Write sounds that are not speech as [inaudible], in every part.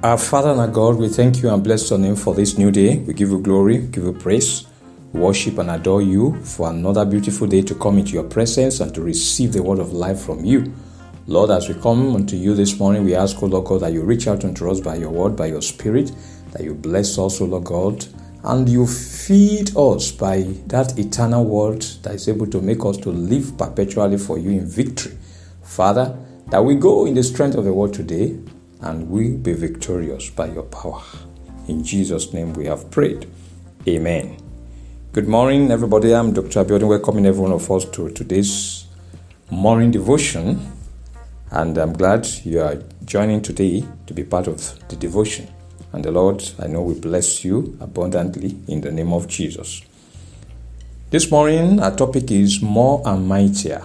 Our Father and our God, we thank you and bless your name for this new day. We give you glory, give you praise, worship and adore you for another beautiful day to come into your presence and to receive the word of life from you. Lord, as we come unto you this morning, we ask, O Lord God, that you reach out unto us by your word, by your spirit, that you bless us, O Lord God, and you feed us by that eternal word that is able to make us to live perpetually for you in victory. Father, that we go in the strength of the word today and we be victorious by your power. In Jesus' name we have prayed. Amen. Good morning, everybody. I'm Dr. Abiodun, welcoming every one of us to today's morning devotion. And I'm glad you are joining today to be part of the devotion. And the Lord, I know, will bless you abundantly in the name of Jesus. This morning, our topic is more and mightier.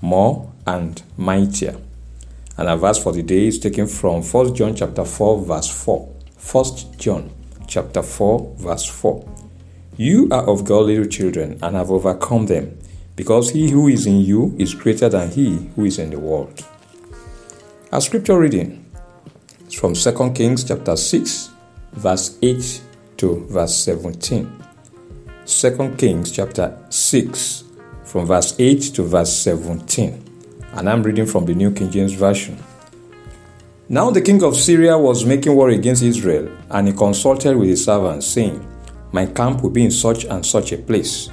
More and mightier. And our verse for the day is taken from 1 John chapter 4 verse 4. 1 John chapter 4 verse 4. You are of God little children and have overcome them, because he who is in you is greater than he who is in the world. Our scripture reading is from 2 Kings chapter 6 verse 8 to verse 17. 2 Kings chapter 6 from verse 8 to verse 17 and I'm reading from the New King James Version. Now the king of Syria was making war against Israel, and he consulted with his servants, saying, My camp will be in such and such a place.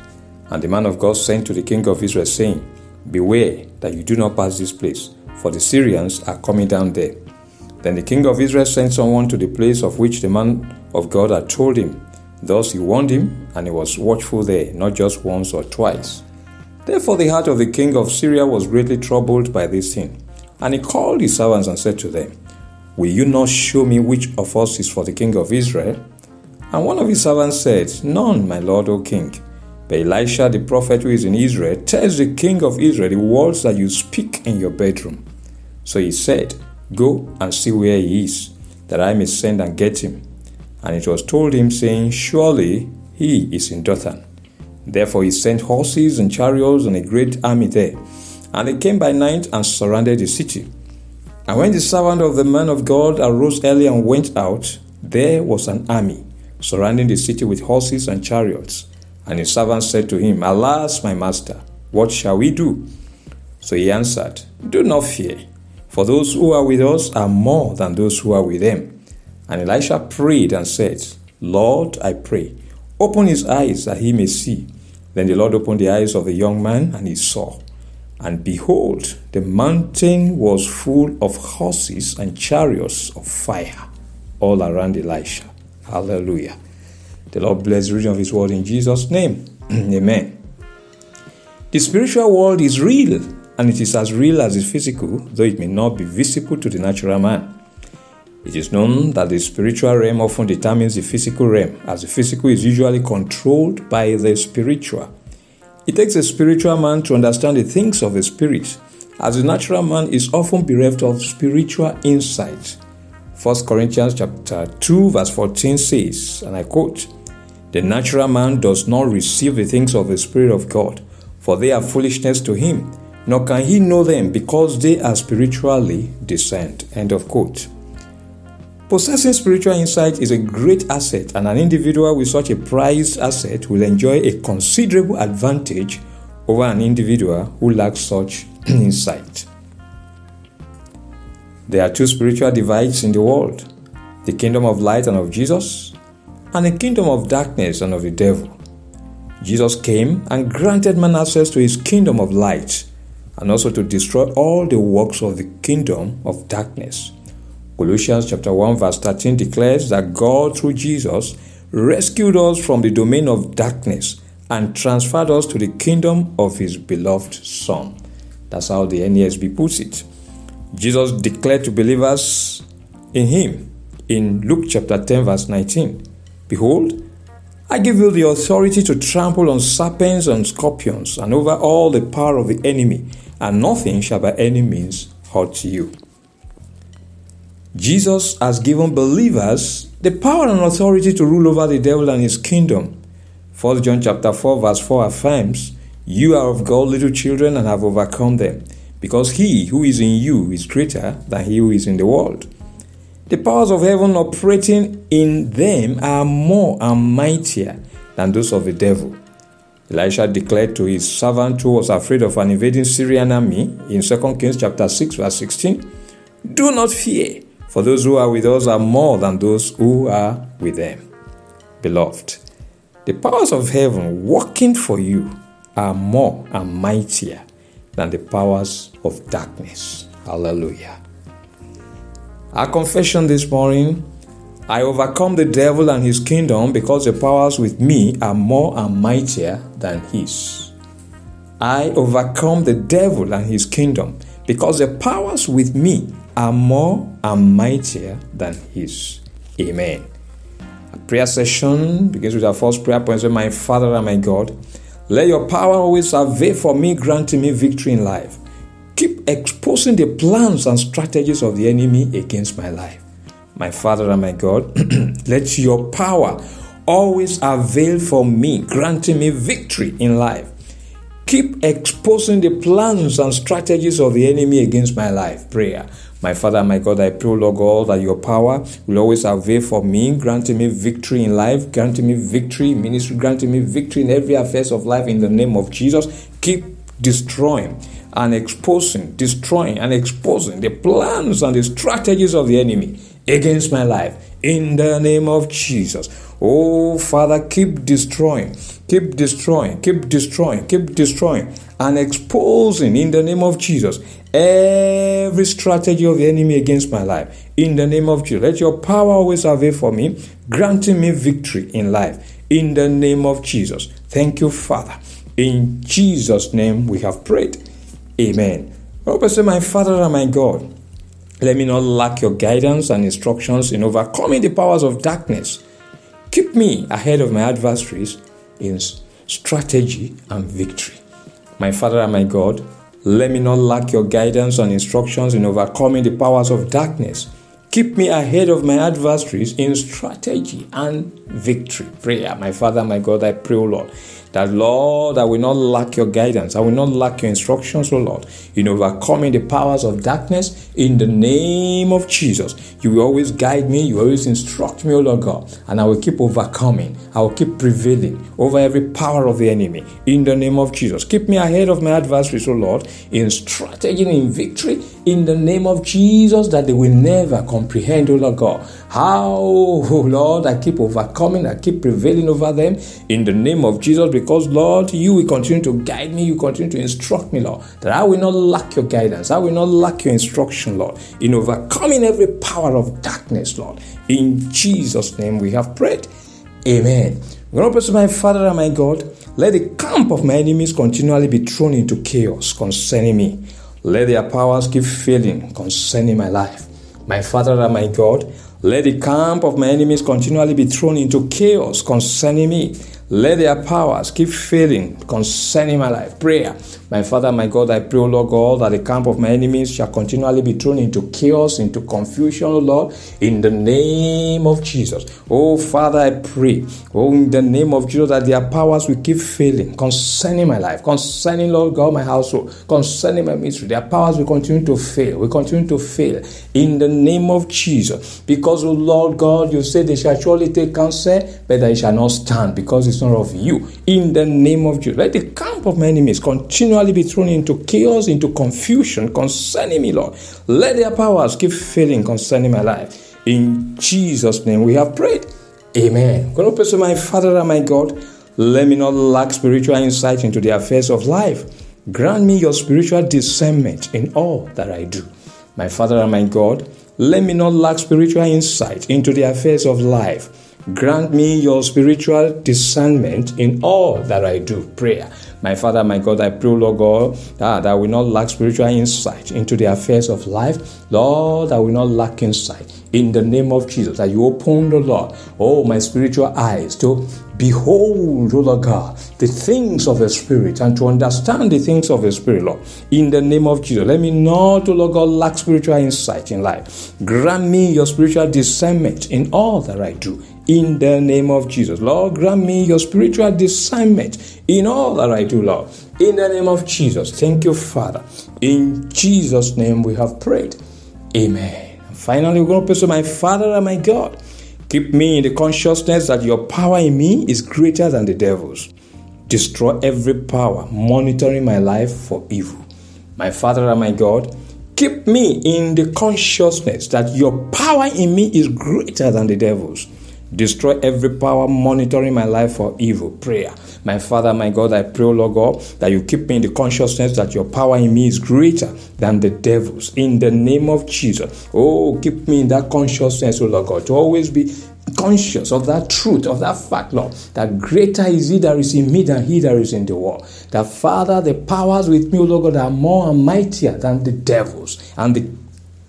And the man of God sent to the king of Israel, saying, Beware that you do not pass this place, for the Syrians are coming down there. Then the king of Israel sent someone to the place of which the man of God had told him. Thus he warned him, and he was watchful there, not just once or twice. Therefore, the heart of the king of Syria was greatly troubled by this thing. And he called his servants and said to them, Will you not show me which of us is for the king of Israel? And one of his servants said, None, my lord, O king. But Elisha, the prophet who is in Israel, tells the king of Israel the words that you speak in your bedroom. So he said, Go and see where he is, that I may send and get him. And it was told him, saying, Surely he is in Dothan. Therefore he sent horses and chariots and a great army there. And they came by night and surrounded the city. And when the servant of the man of God arose early and went out, there was an army surrounding the city with horses and chariots. And his servant said to him, Alas, my master, what shall we do? So he answered, Do not fear, for those who are with us are more than those who are with them. And Elisha prayed and said, Lord, I pray Open his eyes that he may see. Then the Lord opened the eyes of the young man, and he saw. And behold, the mountain was full of horses and chariots of fire all around Elisha. Hallelujah. The Lord bless the reading of his word in Jesus' name. [clears throat] Amen. The spiritual world is real, and it is as real as the physical, though it may not be visible to the natural man. It is known that the spiritual realm often determines the physical realm, as the physical is usually controlled by the spiritual. It takes a spiritual man to understand the things of the spirit, as the natural man is often bereft of spiritual insight. 1 Corinthians chapter 2 verse 14 says, and I quote, "The natural man does not receive the things of the spirit of God, for they are foolishness to him, nor can he know them because they are spiritually discerned." End of quote. Possessing spiritual insight is a great asset, and an individual with such a prized asset will enjoy a considerable advantage over an individual who lacks such [clears throat] insight. There are two spiritual divides in the world the kingdom of light and of Jesus, and the kingdom of darkness and of the devil. Jesus came and granted man access to his kingdom of light and also to destroy all the works of the kingdom of darkness. Colossians chapter 1 verse 13 declares that God through Jesus rescued us from the domain of darkness and transferred us to the kingdom of his beloved son. That's how the NASB puts it. Jesus declared to believers in him in Luke chapter 10 verse 19, Behold, I give you the authority to trample on serpents and scorpions and over all the power of the enemy, and nothing shall by any means hurt you. Jesus has given believers the power and authority to rule over the devil and his kingdom. 1 John chapter 4 verse 4 affirms, You are of God little children and have overcome them, because he who is in you is greater than he who is in the world. The powers of heaven operating in them are more and mightier than those of the devil. Elisha declared to his servant who was afraid of an invading Syrian army in 2 Kings chapter 6 verse 16, Do not fear, for those who are with us are more than those who are with them. Beloved, the powers of heaven working for you are more and mightier than the powers of darkness. Hallelujah. Our confession this morning I overcome the devil and his kingdom because the powers with me are more and mightier than his. I overcome the devil and his kingdom because the powers with me are more and mightier than his. Amen. A prayer session begins with our first prayer point. My Father and my God, let your power always avail for me, granting me victory in life. Keep exposing the plans and strategies of the enemy against my life my Father and my God, [clears throat] let your power always avail for me, granting me victory in life. Keep exposing the plans and strategies of the enemy against my life. Prayer. My Father, my God, I pray, Lord God, that your power will always avail for me, granting me victory in life, granting me victory in ministry, granting me victory in every affairs of life in the name of Jesus. Keep destroying and exposing, destroying and exposing the plans and the strategies of the enemy against my life in the name of Jesus. Oh, Father, keep destroying, keep destroying, keep destroying, keep destroying, and exposing in the name of Jesus every strategy of the enemy against my life. In the name of Jesus, let your power always avail for me, granting me victory in life. In the name of Jesus. Thank you, Father. In Jesus' name we have prayed. Amen. Oh, I say, My Father and my God. Let me not lack your guidance and instructions in overcoming the powers of darkness. Keep me ahead of my adversaries in strategy and victory. My Father and my God, let me not lack your guidance and instructions in overcoming the powers of darkness. Keep me ahead of my adversaries in strategy and victory. Prayer. My Father, my God, I pray, O Lord that, Lord, I will not lack your guidance. I will not lack your instructions, O Lord, in overcoming the powers of darkness in the name of Jesus. You will always guide me. You always instruct me, O Lord God, and I will keep overcoming. I will keep prevailing over every power of the enemy in the name of Jesus. Keep me ahead of my adversaries, O Lord, in strategy and in victory in the name of Jesus that they will never comprehend, O Lord God. How, oh Lord, I keep overcoming, I keep prevailing over them in the name of Jesus because, Lord, you will continue to guide me, you continue to instruct me, Lord, that I will not lack your guidance, I will not lack your instruction, Lord, in overcoming every power of darkness, Lord. In Jesus' name we have prayed. Amen. We're to my Father and my God. Let the camp of my enemies continually be thrown into chaos concerning me. Let their powers keep failing concerning my life. My Father and my God, let the camp of my enemies continually be thrown into chaos concerning me. Let their powers keep failing concerning my life. Prayer. My Father, my God, I pray, O Lord God, that the camp of my enemies shall continually be thrown into chaos, into confusion, O Lord, in the name of Jesus. Oh, Father, I pray, oh, in the name of Jesus, that their powers will keep failing concerning my life, concerning, Lord God, my household, concerning my ministry. Their powers will continue to fail, will continue to fail in the name of Jesus. Because, oh Lord God, you say they shall surely take counsel, but they shall not stand because it's of you. In the name of Jesus. Let the camp of my enemies continually be thrown into chaos, into confusion concerning me, Lord. Let their powers keep failing concerning my life. In Jesus' name we have prayed. Amen. God to my Father and my God, let me not lack spiritual insight into the affairs of life. Grant me your spiritual discernment in all that I do. My Father and my God, let me not lack spiritual insight into the affairs of life. Grant me your spiritual discernment in all that I do. Prayer. My Father, my God, I pray, Lord God, ah, that I will not lack spiritual insight into the affairs of life. Lord, I will not lack insight in the name of Jesus. That you open, the Lord, oh, my spiritual eyes to behold, O Lord God, the things of the Spirit and to understand the things of the Spirit, Lord. In the name of Jesus, let me not, O Lord God, lack spiritual insight in life. Grant me your spiritual discernment in all that I do in the name of Jesus. Lord, grant me your spiritual discernment in all that I do, Lord. In the name of Jesus. Thank you, Father. In Jesus' name we have prayed. Amen. Finally, we're going to pray to my Father and my God. Keep me in the consciousness that your power in me is greater than the devil's. Destroy every power monitoring my life for evil. My Father and my God, keep me in the consciousness that your power in me is greater than the devil's. Destroy every power monitoring my life for evil. Prayer. My Father, my God, I pray, Lord God, that you keep me in the consciousness that your power in me is greater than the devil's. In the name of Jesus. Oh, keep me in that consciousness, oh Lord God, to always be conscious of that truth, of that fact, Lord, that greater is He that is in me than He that is in the world. That Father, the powers with me, O Lord God, are more and mightier than the devils and the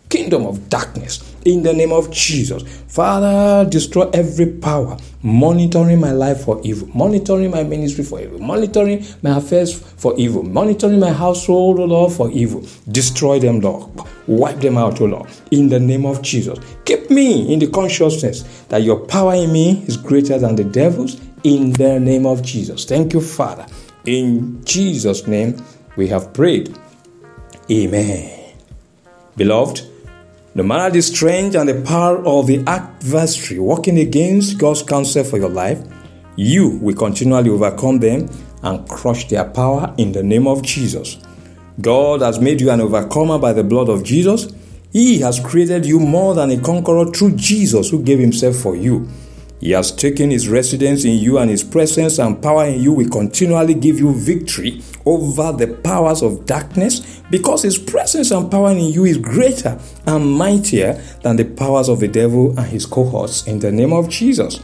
kingdom of darkness in the name of Jesus. Father, destroy every power monitoring my life for evil, monitoring my ministry for evil, monitoring my affairs for evil, monitoring my household, O Lord, for evil. Destroy them, Lord. Wipe them out, O Lord, in the name of Jesus. Keep me in the consciousness that your power in me is greater than the devil's in the name of Jesus. Thank you, Father. In Jesus' name we have prayed. Amen. Beloved, no matter the strength and the power of the adversary working against God's counsel for your life, you will continually overcome them and crush their power in the name of Jesus. God has made you an overcomer by the blood of Jesus. He has created you more than a conqueror through Jesus who gave himself for you. He has taken his residence in you, and his presence and power in you will continually give you victory over the powers of darkness because his presence and power in you is greater and mightier than the powers of the devil and his cohorts in the name of Jesus.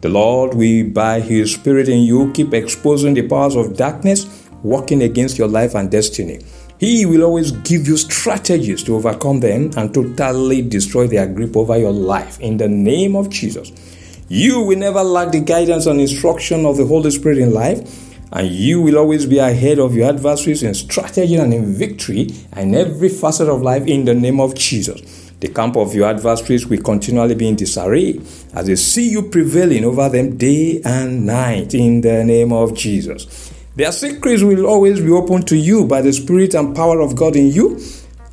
The Lord will, by his spirit in you, keep exposing the powers of darkness working against your life and destiny. He will always give you strategies to overcome them and totally destroy their grip over your life in the name of Jesus. You will never lack the guidance and instruction of the Holy Spirit in life, and you will always be ahead of your adversaries in strategy and in victory in every facet of life in the name of Jesus. The camp of your adversaries will continually be in disarray as they see you prevailing over them day and night in the name of Jesus. Their secrets will always be open to you by the Spirit and power of God in you.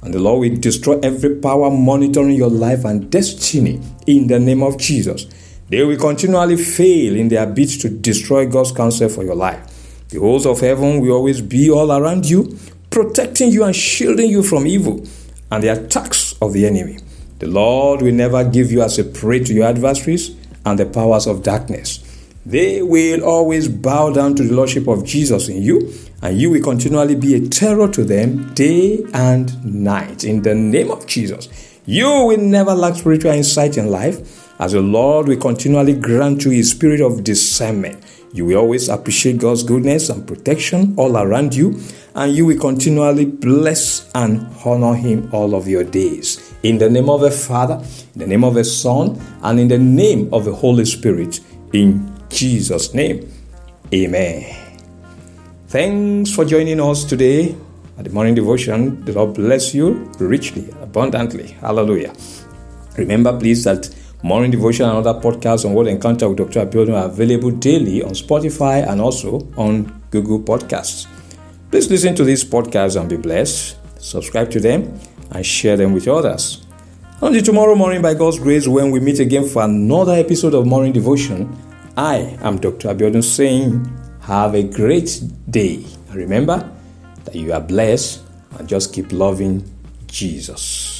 And the Lord will destroy every power monitoring your life and destiny in the name of Jesus. They will continually fail in their bid to destroy God's counsel for your life. The hosts of heaven will always be all around you, protecting you and shielding you from evil and the attacks of the enemy. The Lord will never give you as a prey to your adversaries and the powers of darkness. They will always bow down to the Lordship of Jesus in you, and you will continually be a terror to them day and night. In the name of Jesus, you will never lack spiritual insight in life as the Lord will continually grant you His spirit of discernment, you will always appreciate God's goodness and protection all around you, and you will continually bless and honor Him all of your days. In the name of the Father, in the name of the Son, and in the name of the Holy Spirit, in Jesus' name. Amen. Thanks for joining us today at the morning devotion. The Lord bless you richly, abundantly. Hallelujah. Remember, please, that Morning Devotion and other podcasts on Word Encounter with Dr. Abiodun are available daily on Spotify and also on Google Podcasts. Please listen to these podcasts and be blessed. Subscribe to them and share them with others. Until tomorrow morning, by God's grace, when we meet again for another episode of Morning Devotion, I am Dr. Abiodun saying, Have a great day. Remember that you are blessed and just keep loving Jesus.